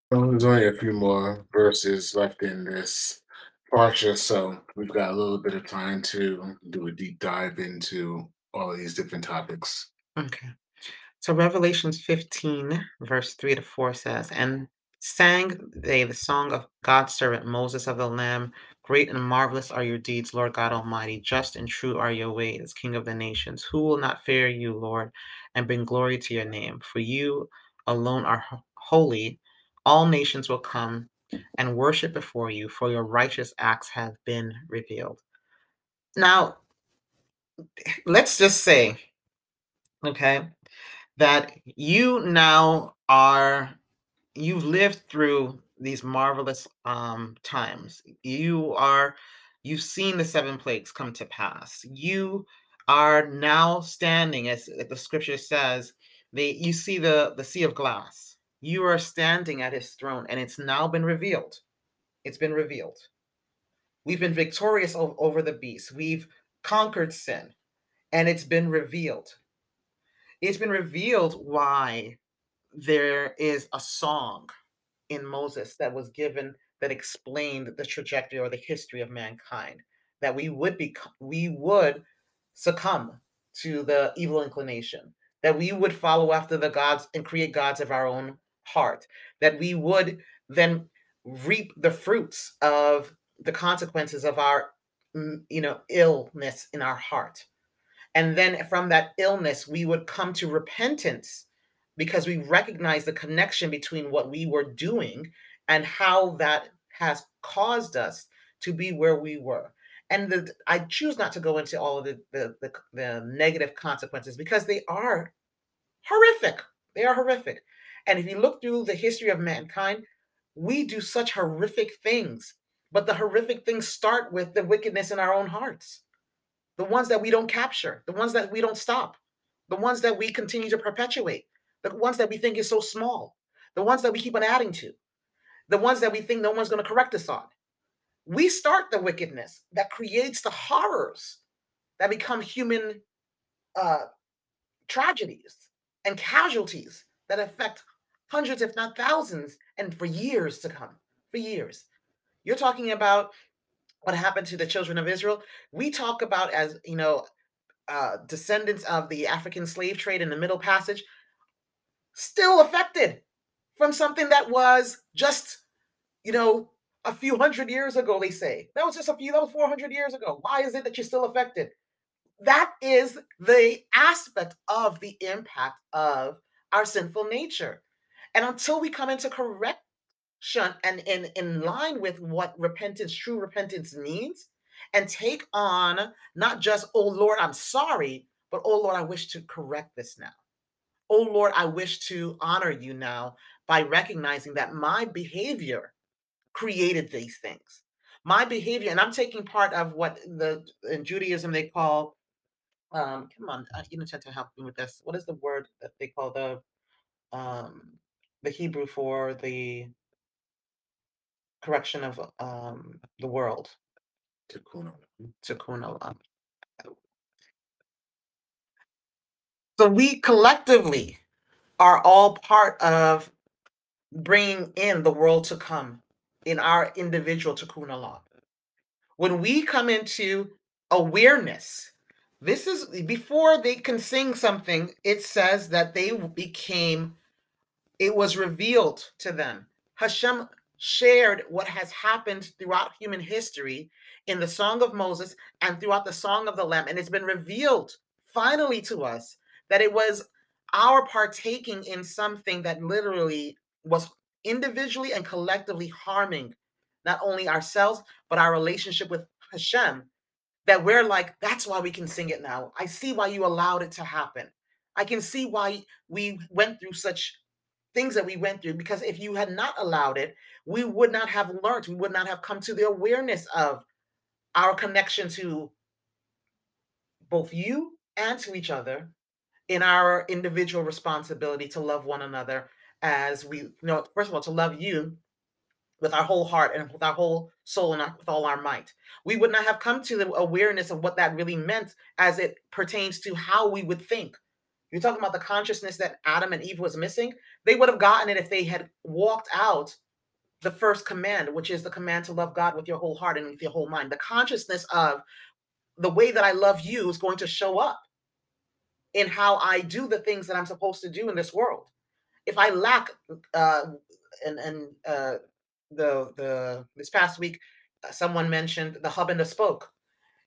There's only a few more verses left in this parsha, so we've got a little bit of time to do a deep dive into all these different topics. Okay. So Revelations 15, verse 3 to 4 says, And sang they the song of God's servant Moses of the Lamb. Great and marvelous are your deeds, Lord God Almighty. Just and true are your ways, King of the nations. Who will not fear you, Lord, and bring glory to your name? For you alone are holy. All nations will come and worship before you, for your righteous acts have been revealed. Now, let's just say, okay, that you now are you've lived through these marvelous um times. You are you've seen the seven plagues come to pass. You are now standing as the scripture says they you see the the sea of glass you are standing at his throne and it's now been revealed. It's been revealed. We've been victorious o- over the beast. We've conquered sin and it's been revealed. It's been revealed why there is a song in Moses that was given that explained the trajectory or the history of mankind that we would be we would succumb to the evil inclination that we would follow after the gods and create gods of our own heart that we would then reap the fruits of the consequences of our mm, you know illness in our heart and then from that illness, we would come to repentance because we recognize the connection between what we were doing and how that has caused us to be where we were. And the, I choose not to go into all of the, the, the, the negative consequences because they are horrific. They are horrific. And if you look through the history of mankind, we do such horrific things. But the horrific things start with the wickedness in our own hearts the ones that we don't capture, the ones that we don't stop, the ones that we continue to perpetuate, the ones that we think is so small, the ones that we keep on adding to, the ones that we think no one's going to correct us on. We start the wickedness that creates the horrors that become human uh, tragedies and casualties that affect hundreds, if not thousands, and for years to come. For years. You're talking about what happened to the children of Israel. We talk about as, you know, uh, descendants of the African slave trade in the Middle Passage, still affected from something that was just, you know, a few hundred years ago, they say. That was just a few, that was 400 years ago. Why is it that you're still affected? That is the aspect of the impact of our sinful nature. And until we come into correction and in, in line with what repentance, true repentance means, and take on not just, oh Lord, I'm sorry, but oh Lord, I wish to correct this now. Oh Lord, I wish to honor you now by recognizing that my behavior created these things. My behavior, and I'm taking part of what the in Judaism they call um come on, uh, you know try to help me with this. What is the word that they call the um the Hebrew for the correction of um the world? Tikkun. Tikkun olam. So we collectively are all part of bringing in the world to come in our individual tikkun olam. When we come into awareness, this is before they can sing something, it says that they became, it was revealed to them. Hashem shared what has happened throughout human history in the Song of Moses and throughout the Song of the Lamb. And it's been revealed finally to us that it was our partaking in something that literally was individually and collectively harming not only ourselves, but our relationship with Hashem. That we're like, that's why we can sing it now. I see why you allowed it to happen. I can see why we went through such things that we went through because if you had not allowed it, we would not have learned, we would not have come to the awareness of our connection to both you and to each other in our individual responsibility to love one another as we you know first of all to love you with our whole heart and with our whole soul and our, with all our might. We would not have come to the awareness of what that really meant as it pertains to how we would think you're talking about the consciousness that adam and eve was missing they would have gotten it if they had walked out the first command which is the command to love god with your whole heart and with your whole mind the consciousness of the way that i love you is going to show up in how I do the things that I'm supposed to do in this world. If I lack, uh, and and uh, the the this past week, uh, someone mentioned the hub and the spoke.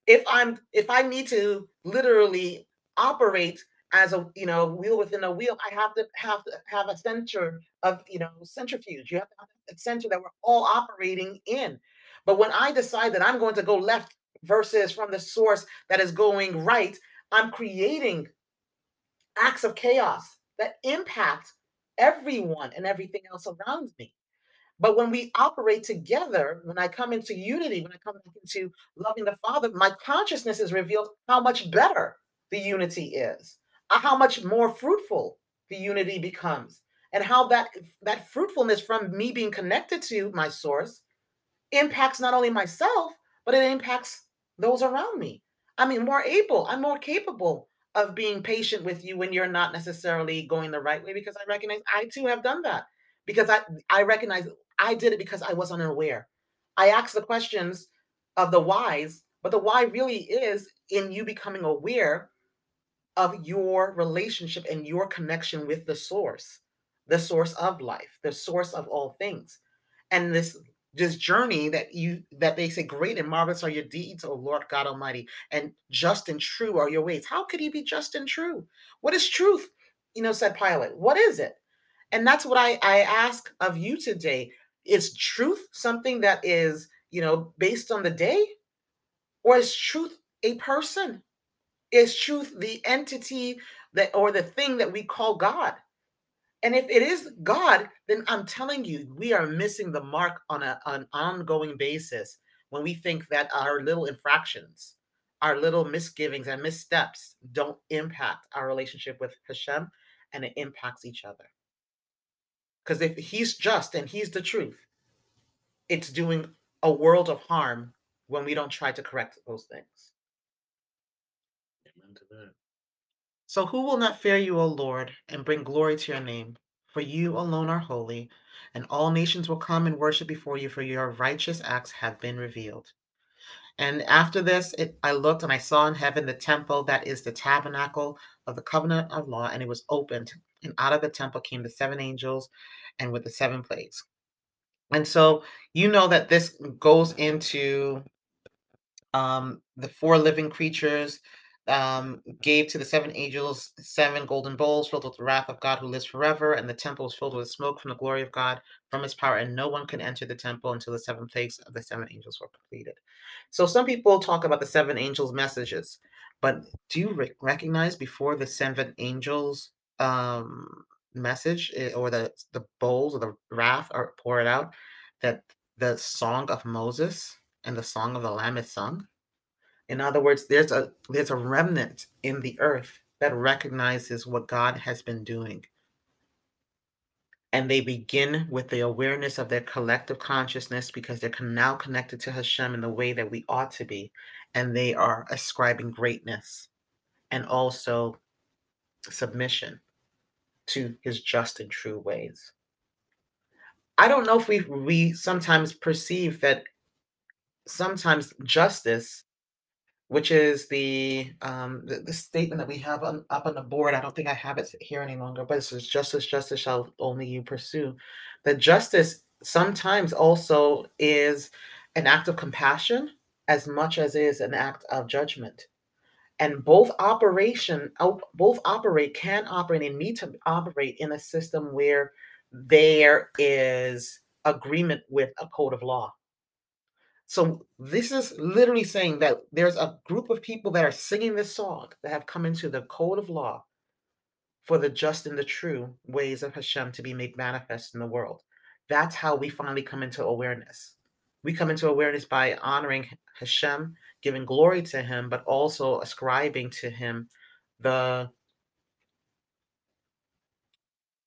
If I'm if I need to literally operate as a you know wheel within a wheel, I have to have to have a center of you know centrifuge. You have to have a center that we're all operating in. But when I decide that I'm going to go left versus from the source that is going right, I'm creating acts of chaos that impact everyone and everything else around me. But when we operate together, when I come into unity, when I come into loving the Father, my consciousness is revealed how much better the unity is, Uh, how much more fruitful the unity becomes, and how that that fruitfulness from me being connected to my source impacts not only myself, but it impacts those around me. I mean, more able, I'm more capable of being patient with you when you're not necessarily going the right way because I recognize I too have done that because I I recognize I did it because I was unaware. I asked the questions of the whys, but the why really is in you becoming aware of your relationship and your connection with the source, the source of life, the source of all things. And this this journey that you that they say great and marvelous are your deeds o lord god almighty and just and true are your ways. How could he be just and true? What is truth? You know said pilate what is it? And that's what i i ask of you today. Is truth something that is you know based on the day? Or is truth a person is truth the entity that or the thing that we call god and if it is God, then I'm telling you, we are missing the mark on a, an ongoing basis when we think that our little infractions, our little misgivings and missteps don't impact our relationship with Hashem and it impacts each other. Because if He's just and He's the truth, it's doing a world of harm when we don't try to correct those things. Amen to that. So who will not fear you, O Lord, and bring glory to your name? For you alone are holy, and all nations will come and worship before you, for your righteous acts have been revealed. And after this, it, I looked and I saw in heaven the temple that is the tabernacle of the covenant of law, and it was opened. And out of the temple came the seven angels and with the seven plagues. And so you know that this goes into um, the four living creatures um, gave to the seven angels seven golden bowls filled with the wrath of God who lives forever, and the temple was filled with smoke from the glory of God from his power, and no one can enter the temple until the seven plagues of the seven angels were completed. So some people talk about the seven angels' messages, but do you re- recognize before the seven angels um, message eh, or the the bowls or the wrath are poured out that the song of Moses and the song of the Lamb is sung? In other words, there's a there's a remnant in the earth that recognizes what God has been doing. And they begin with the awareness of their collective consciousness because they're now connected to Hashem in the way that we ought to be. And they are ascribing greatness and also submission to his just and true ways. I don't know if we we sometimes perceive that sometimes justice which is the um the, the statement that we have on, up on the board. I don't think I have it here any longer, but it says justice, justice shall only you pursue. That justice sometimes also is an act of compassion as much as is an act of judgment and both operation both operate can operate and need to operate in a system where there is agreement with a code of law so this is literally saying that there's a group of people that are singing this song that have come into the code of law for the just and the true ways of Hashem to be made manifest in the world. That's how we finally come into awareness. We come into awareness by honoring Hashem, giving glory to Him, but also ascribing to Him the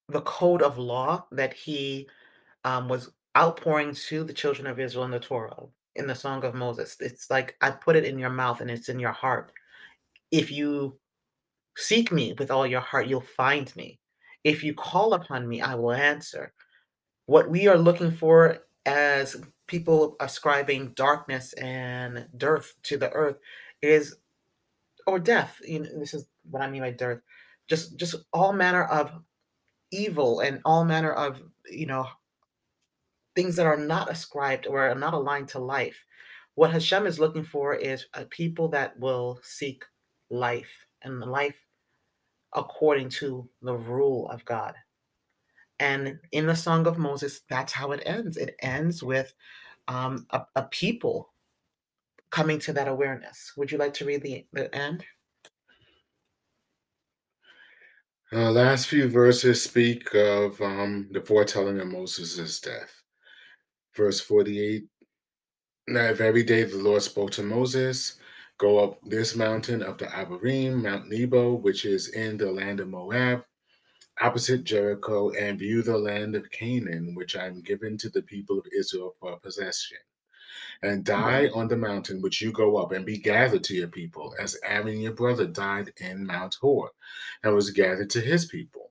the code of law that He um, was outpouring to the children of Israel in the Torah, in the Song of Moses. It's like I put it in your mouth and it's in your heart. If you seek me with all your heart, you'll find me. If you call upon me, I will answer. What we are looking for as people ascribing darkness and dearth to the earth is or death you know this is what i mean by dearth just just all manner of evil and all manner of you know things that are not ascribed or are not aligned to life what hashem is looking for is a people that will seek life and life according to the rule of god and in the Song of Moses, that's how it ends. It ends with um, a, a people coming to that awareness. Would you like to read the, the end? Uh, last few verses speak of um, the foretelling of Moses' death. Verse 48 Now, every day the Lord spoke to Moses, Go up this mountain of the Abarim, Mount Nebo, which is in the land of Moab, opposite Jericho and view the land of Canaan, which I am given to the people of Israel for possession. And die on the mountain which you go up, and be gathered to your people, as Aaron your brother died in Mount Hor, and was gathered to his people.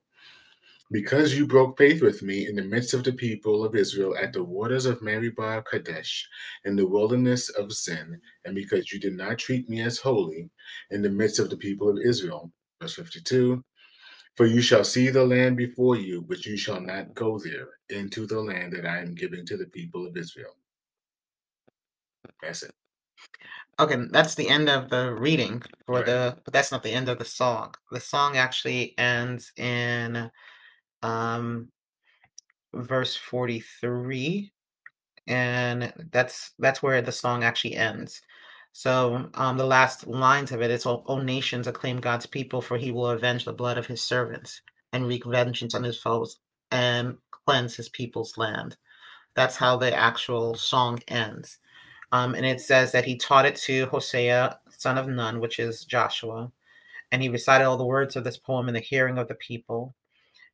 Because you broke faith with me in the midst of the people of Israel at the waters of Meribah Kadesh, in the wilderness of Zin, and because you did not treat me as holy in the midst of the people of Israel. Verse 52 for you shall see the land before you, but you shall not go there into the land that I am giving to the people of Israel. That's it. Okay, that's the end of the reading for right. the, but that's not the end of the song. The song actually ends in um, verse 43, and that's that's where the song actually ends. So um, the last lines of it, it is, all, nations, acclaim God's people, for He will avenge the blood of His servants and wreak vengeance on His foes and cleanse His people's land." That's how the actual song ends, um, and it says that He taught it to Hosea, son of Nun, which is Joshua, and he recited all the words of this poem in the hearing of the people.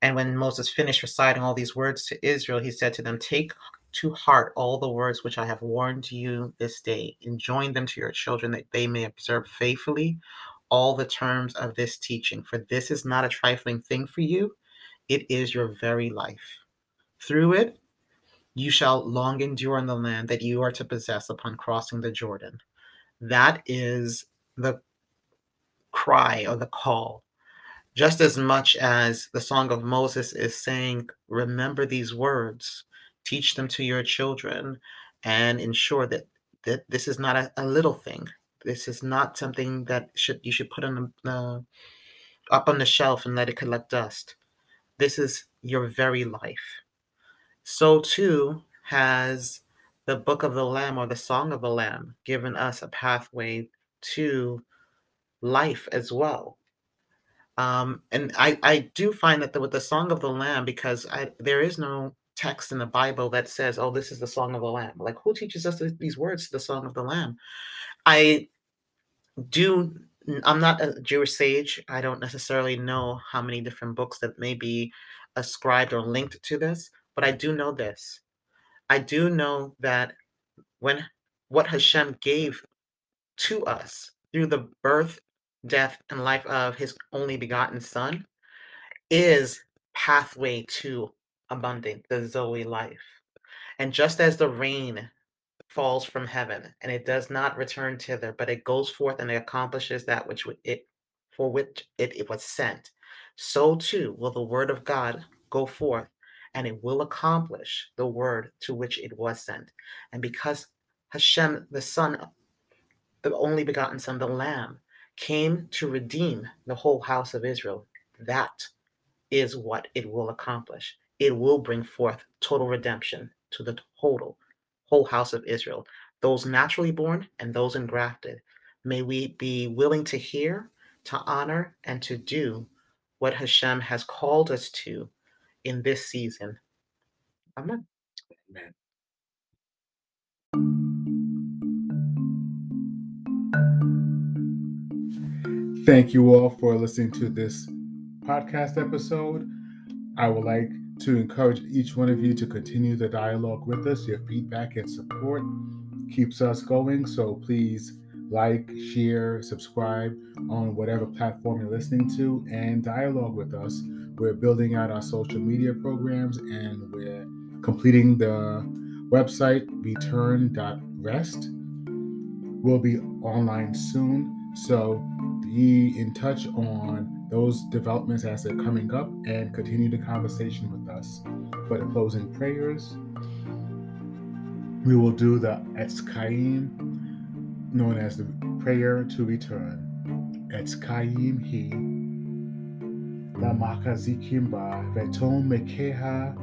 And when Moses finished reciting all these words to Israel, he said to them, Take to heart all the words which I have warned you this day, and join them to your children that they may observe faithfully all the terms of this teaching. For this is not a trifling thing for you, it is your very life. Through it, you shall long endure in the land that you are to possess upon crossing the Jordan. That is the cry or the call just as much as the Song of Moses is saying, Remember these words, teach them to your children and ensure that that this is not a, a little thing. This is not something that should you should put on the up on the shelf and let it collect dust. This is your very life. So too has the book of the lamb or the song of the lamb given us a pathway to life as well um, and I, I do find that the, with the song of the lamb because I, there is no text in the Bible that says, "Oh, this is the song of the Lamb." Like, who teaches us these words? The song of the Lamb. I do. I'm not a Jewish sage. I don't necessarily know how many different books that may be ascribed or linked to this, but I do know this. I do know that when what Hashem gave to us through the birth, death, and life of His only begotten Son is pathway to abundant, the Zoe life. And just as the rain falls from heaven and it does not return thither, but it goes forth and it accomplishes that which it for which it, it was sent, so too will the word of God go forth and it will accomplish the word to which it was sent. And because Hashem, the Son, the only begotten Son, the Lamb, came to redeem the whole house of Israel, that is what it will accomplish. It will bring forth total redemption to the total whole house of Israel, those naturally born and those engrafted. May we be willing to hear, to honor, and to do what Hashem has called us to in this season. Amen. Amen. Thank you all for listening to this podcast episode. I would like to encourage each one of you to continue the dialogue with us. Your feedback and support keeps us going. So please like, share, subscribe on whatever platform you're listening to, and dialogue with us. We're building out our social media programs and we're completing the website return.rest. We'll be online soon. So be in touch on those developments as they're coming up and continue the conversation with us. For the closing prayers, we will do the Etz Chaim, known as the prayer to return. Etz Chaim he, la makazikimba, veton mekeha,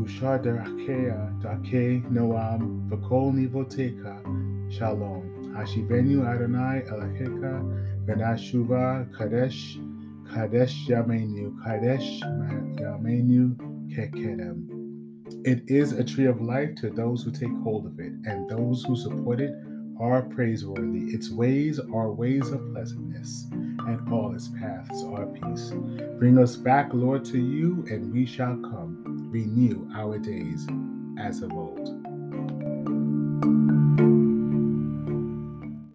ushar derakea, dake noam, v'kol nivoteka, shalom. Hashivenu Adonai Elakeka, Benashuva Kadesh, Kadesh Yamenu, Kadesh Yamenu Kekedem. It is a tree of life to those who take hold of it, and those who support it are praiseworthy. Its ways are ways of pleasantness, and all its paths are peace. Bring us back, Lord, to you, and we shall come. Renew our days as of old.